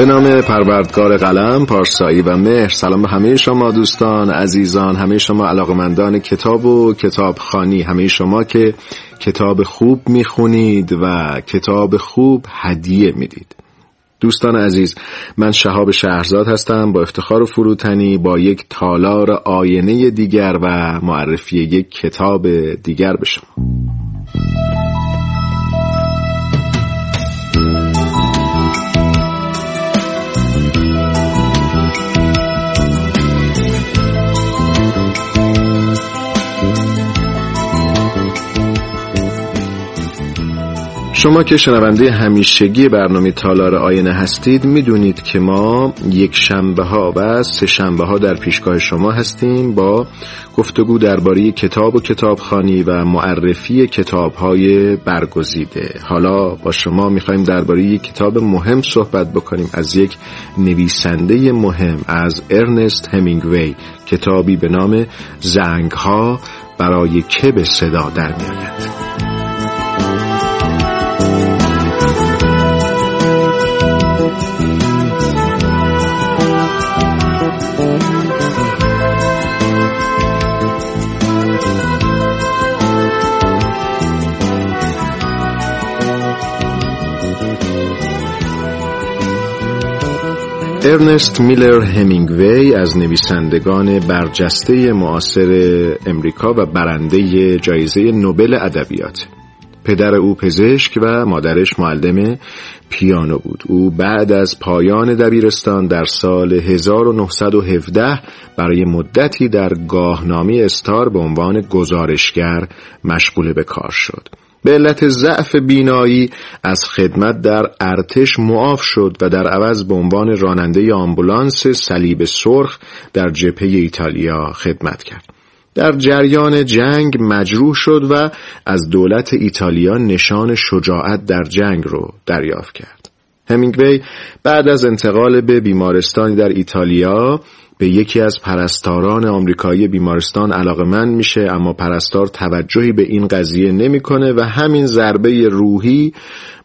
به نام پروردگار قلم پارسایی و مهر. سلام به همه شما دوستان عزیزان. همه شما علاقمندان کتاب و کتابخانی. همه شما که کتاب خوب می‌خونید و کتاب خوب هدیه می‌دید. دوستان عزیز من شهاب شهرزاد هستم با افتخار و فروتنی با یک تالار آینه دیگر و معرفی یک کتاب دیگر به شما. شما که شنونده همیشگی برنامه تالار آینه هستید می‌دونید که ما یک شنبه ها و سه شنبه ها در پیشگاه شما هستیم با گفتگو درباره کتاب و کتابخانی و معرفی کتاب های برگزیده. حالا با شما می‌خوایم درباره یک کتاب مهم صحبت بکنیم از یک نویسنده مهم از ارنست همینگوی کتابی به نام زنگ ها برای که به صدا در میآید. ارنست میلر همینگوی از نویسندگان برجسته معاصر امریکا و برنده جایزه نوبل ادبیات. پدر او پزشک و مادرش معلم پیانو بود. او بعد از پایان دبیرستان در سال 1917 برای مدتی در گاهنامه استار به عنوان گزارشگر مشغول به کار شد. به علت ضعف بینایی از خدمت در ارتش معاف شد و در عوض به عنوان راننده آمبولانس صلیب سرخ در جبهه ایتالیا خدمت کرد. در جریان جنگ مجروح شد و از دولت ایتالیا نشان شجاعت در جنگ رو دریافت کرد. همینگوی بعد از انتقال به بیمارستانی در ایتالیا به یکی از پرستاران آمریکایی بیمارستان علاقه من میشه اما پرستار توجهی به این قضیه نمی‌کنه و همین ضربه روحی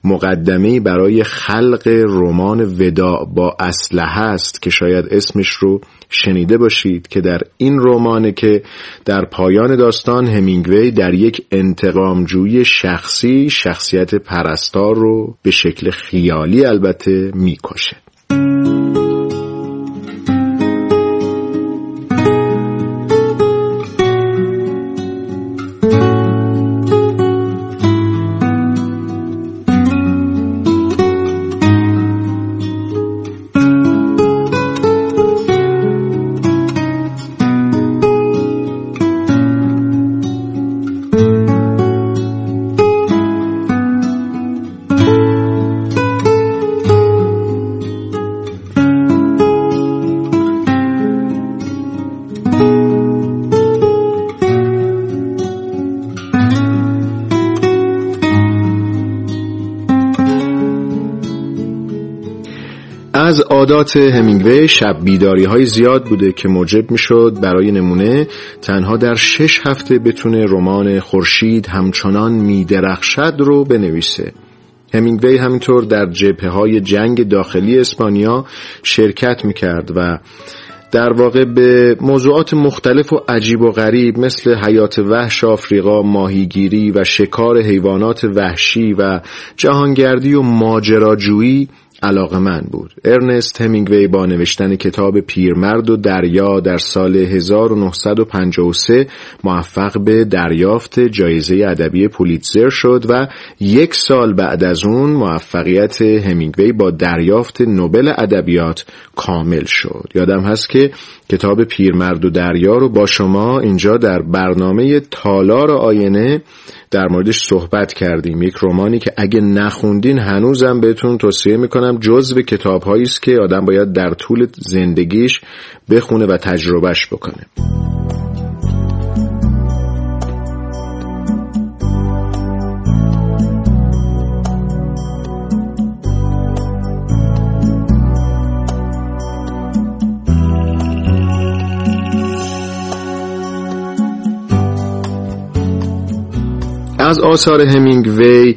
مقدمه برای خلق رمان ودا با اسلحه است که شاید اسمش رو شنیده باشید که در این رمانه که در پایان داستان همینگوی در یک انتقامجویی شخصی شخصیت پرستار رو به شکل خیالی البته می‌کشه. از عادات همینگوی شب بیداری های زیاد بوده که موجب می شد برای نمونه تنها در شش هفته بتونه رمان خورشید همچنان می درخشد رو بنویسه. همینگوی همینطور در جبهه های جنگ داخلی اسپانیا شرکت می کرد و در واقع به موضوعات مختلف و عجیب و غریب مثل حیات وحش آفریقا، ماهیگیری و شکار حیوانات وحشی و جهانگردی و ماجراجویی علاقه من بود. ارنست همینگوی با نوشتن کتاب پیرمرد و دریا در سال 1953 موفق به دریافت جایزه ادبی پولیتزر شد و یک سال بعد از اون موفقیت همینگوی با دریافت نوبل ادبیات کامل شد. یادم هست که کتاب پیرمرد و دریا رو با شما اینجا در برنامه تالار آینه در موردش صحبت کردیم. یک رومانی که اگه نخوندین هنوزم بهتون توصیه می‌کنم جزو کتاب است که آدم باید در طول زندگیش بخونه و تجربهش بکنه. از آثار همینگوی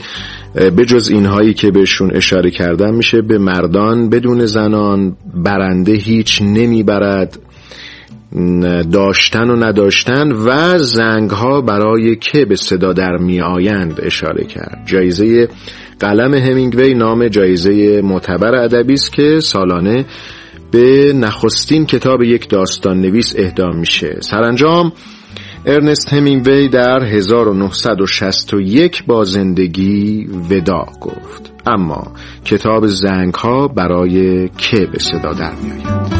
به جز اینهایی که بهشون اشاره کردم میشه به مردان بدون زنان برنده هیچ نمی‌برد داشتن و نداشتن و زنگ ها برای که به صدا در می آیند اشاره کرد. جایزه قلم همینگوی نام جایزه معتبر ادبی است که سالانه به نخستین کتاب یک داستان نویس اهدا میشه. سرانجام ارنست همینگوی در 1961 با زندگی ودا گفت اما کتاب زنگ ها برای که به صدا در می آید؟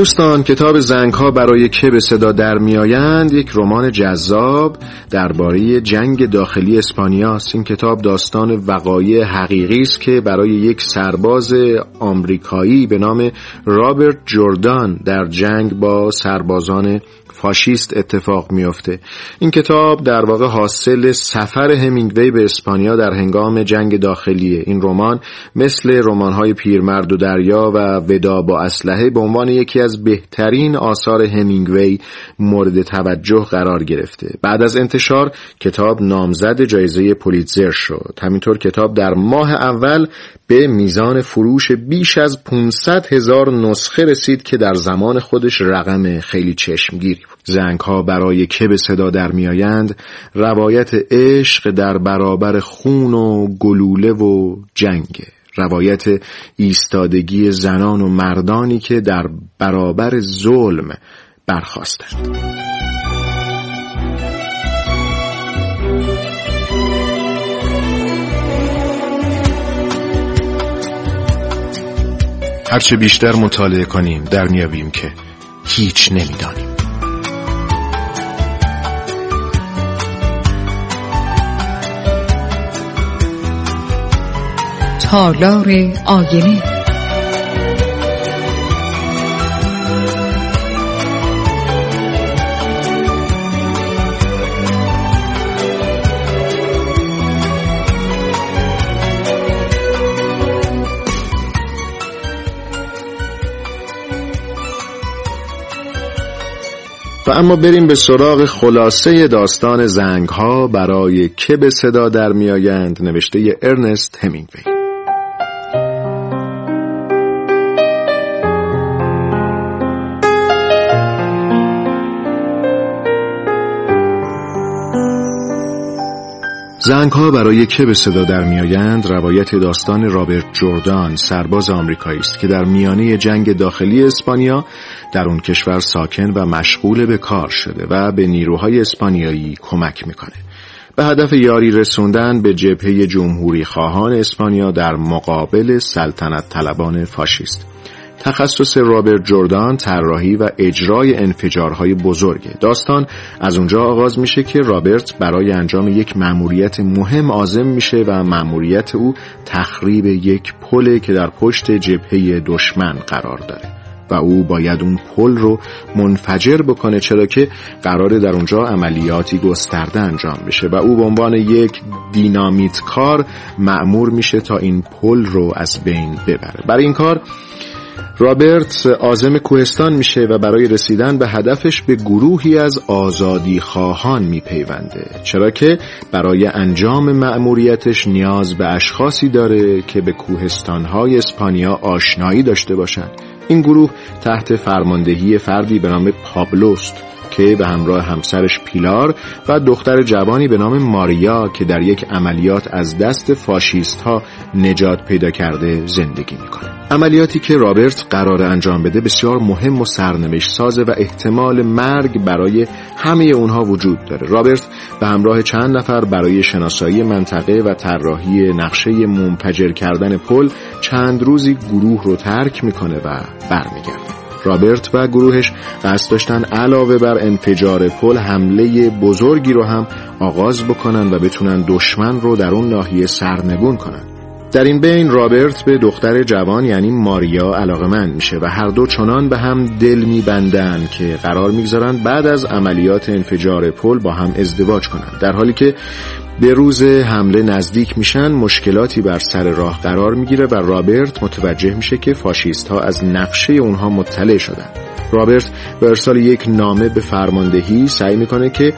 دوستان کتاب زنگ ها برای که به صدا در میآیند یک رمان جذاب درباره جنگ داخلی اسپانیا است. این کتاب داستان وقایع حقیقی است که برای یک سرباز آمریکایی به نام رابرت جردان در جنگ با سربازان فاشیست اتفاق میافته. این کتاب در واقع حاصل سفر همینگوی به اسپانیا در هنگام جنگ داخلیه. این رمان مثل رمان‌های پیرمرد و دریا و ودا با اسلحه به عنوان یکی بهترین آثار همینگوی مورد توجه قرار گرفته. بعد از انتشار کتاب نامزد جایزه پولیتزر شد. همینطور کتاب در ماه اول به میزان فروش بیش از 500 هزار نسخه رسید که در زمان خودش رقم خیلی چشمگیری بود. زنگ ها برای که به صدا در میآیند روایت عشق در برابر خون و گلوله و جنگ. روایت ایستادگی زنان و مردانی که در برابر ظلم برخواستند هرچه بیشتر مطالعه کنیم در میابیم که هیچ نمی‌دانیم. تالار آینه. و اما بریم به سراغ خلاصه داستان زنگ ها برای که به صدا در میآیند نوشته ارنست همینگوی. زنگ ها برای که به صدا در میآیند روایت داستان رابرت جردان سرباز آمریکایی است که در میانه جنگ داخلی اسپانیا در اون کشور ساکن و مشغول به کار شده و به نیروهای اسپانیایی کمک می‌کنه. به هدف یاری رسوندن به جبهه جمهوری خواهان اسپانیا در مقابل سلطنت طلبان فاشیست. تخصص رابرت جردان طراحی و اجرای انفجارهای بزرگه داستان از اونجا آغاز میشه که رابرت برای انجام یک مأموریت مهم عازم میشه و مأموریت او تخریب یک پل که در پشت جبهه دشمن قرار داره. و او باید اون پل رو منفجر بکنه چرا که قراره در اونجا عملیاتی گسترده انجام بشه. و او به عنوان یک دینامیت کار معمور میشه تا این پل رو از بین ببره. برای این کار رابرت آزم کوهستان میشه و برای رسیدن به هدفش به گروهی از آزادی خواهان میپیونده. چرا که برای انجام مأموریتش نیاز به اشخاصی داره که به کوهستانهای اسپانیا آشنایی داشته باشند. این گروه تحت فرماندهی فردی به نام پابلوست که به همراه همسرش پیلار و دختر جوانی به نام ماریا که در یک عملیات از دست فاشیست ها نجات پیدا کرده زندگی می‌کنه. عملیاتی که رابرت قرار انجام بده بسیار مهم و سرنوشت سازه و احتمال مرگ برای همه اونها وجود داره. رابرت به همراه چند نفر برای شناسایی منطقه و طراحی نقشه منفجر کردن پل چند روزی گروه رو ترک می‌کنه و برمیگرده. رابرت و گروهش قصد داشتن علاوه بر انفجار پل حمله بزرگی رو هم آغاز بکنن و بتونن دشمن رو در اون ناحیه سرنگون کنن. در این بین رابرت به دختر جوان یعنی ماریا علاقمند میشه و هر دو چنان به هم دل میبندن که قرار می‌گذارن بعد از عملیات انفجار پل با هم ازدواج کنند در حالی که به روز حمله نزدیک میشن مشکلاتی بر سر راه قرار می‌گیره و رابرت متوجه میشه که فاشیست ها از نقشه اونها مطلع شدن. رابرت به ارسال یک نامه به فرماندهی سعی می‌کنه که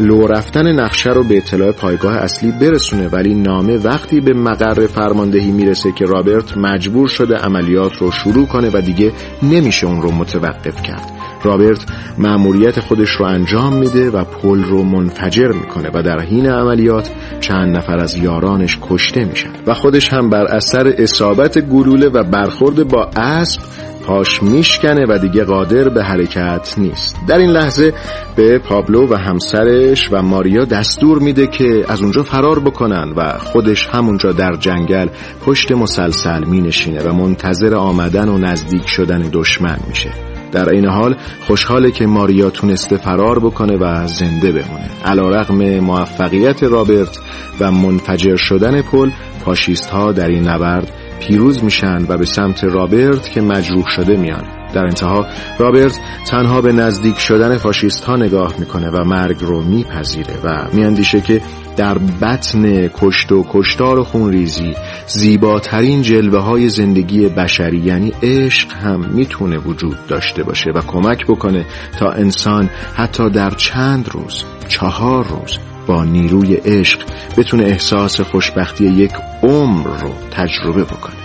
لو رفتن نقشه رو به اطلاع پایگاه اصلی برسونه ولی نامه وقتی به مقر فرماندهی می‌رسه که رابرت مجبور شده عملیات رو شروع کنه و دیگه نمیشه اون رو متوقف کرد. رابرت مأموریت خودش رو انجام میده و پل رو منفجر می‌کنه و در حین عملیات چند نفر از یارانش کشته میشن و خودش هم بر اثر اصابت گلوله و برخورد با اسب پاش میشکنه و دیگه قادر به حرکت نیست. در این لحظه به پابلو و همسرش و ماریا دستور میده که از اونجا فرار بکنن و خودش همونجا در جنگل پشت مسلسل مینشینه و منتظر آمدن و نزدیک شدن دشمن میشه. در این حال خوشحاله که ماریا تونسته فرار بکنه و زنده بمونه. علا رقم موفقیت رابرت و منفجر شدن پل فاشیست ها در این نبرد پیروز میشن و به سمت رابرت که مجروح شده میان. در انتها رابرت تنها به نزدیک شدن فاشیست ها نگاه می‌کنه و مرگ رو میپذیره و میاندیشه که در بطن کشت و کشتار و خونریزی زیباترین جلوه های زندگی بشری یعنی عشق هم می‌تونه وجود داشته باشه و کمک بکنه تا انسان حتی در چند روز چهار روز با نیروی عشق بتونه احساس خوشبختی یک عمر رو تجربه بکنه.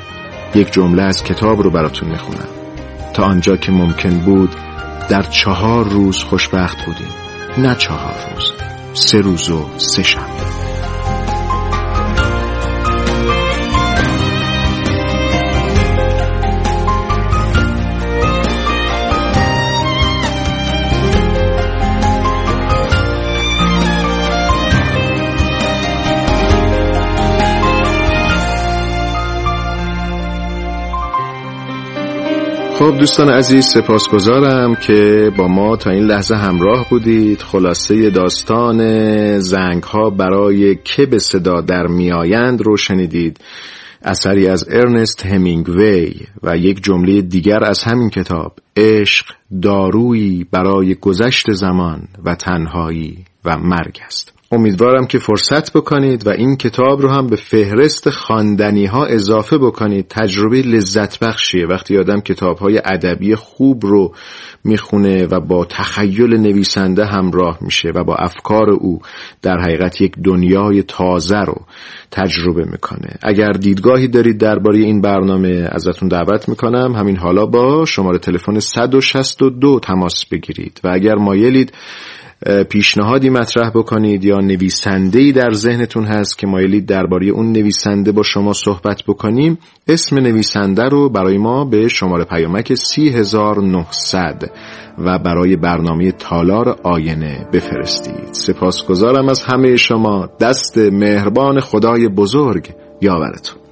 یک جمله از کتاب رو براتون می‌خونم. تا آنجا که ممکن بود در چهار روز خوشبخت بودیم. نه چهار روز سه روز و سه شنبه. خب دوستان عزیز سپاسگزارم که با ما تا این لحظه همراه بودید. خلاصه داستان زنگ ها برای که به صدا در میآیند رو شنیدید. اثری از ارنست همینگوی و یک جمله دیگر از همین کتاب عشق دارویی برای گذشت زمان و تنهایی و مرگ است. امیدوارم که فرصت بکنید و این کتاب رو هم به فهرست خواندنی ها اضافه بکنید. تجربه لذت بخشیه. وقتی آدم کتاب های ادبی خوب رو می‌خونه و با تخیل نویسنده همراه میشه و با افکار او در حقیقت یک دنیای تازه رو تجربه می‌کنه. اگر دیدگاهی دارید درباره این برنامه ازتون دعوت می‌کنم. همین حالا با شماره تلفن 162 تماس بگیرید. و اگر مایلید پیشنهادی مطرح بکنید یا نویسنده در ذهنتون هست که مایلید درباره اون نویسنده با شما صحبت بکنیم اسم نویسنده رو برای ما به شماره پیامک 3900 و برای برنامه تالار آینه بفرستید. سپاسگزارم از همه شما. دست مهربان خدای بزرگ یاورتون.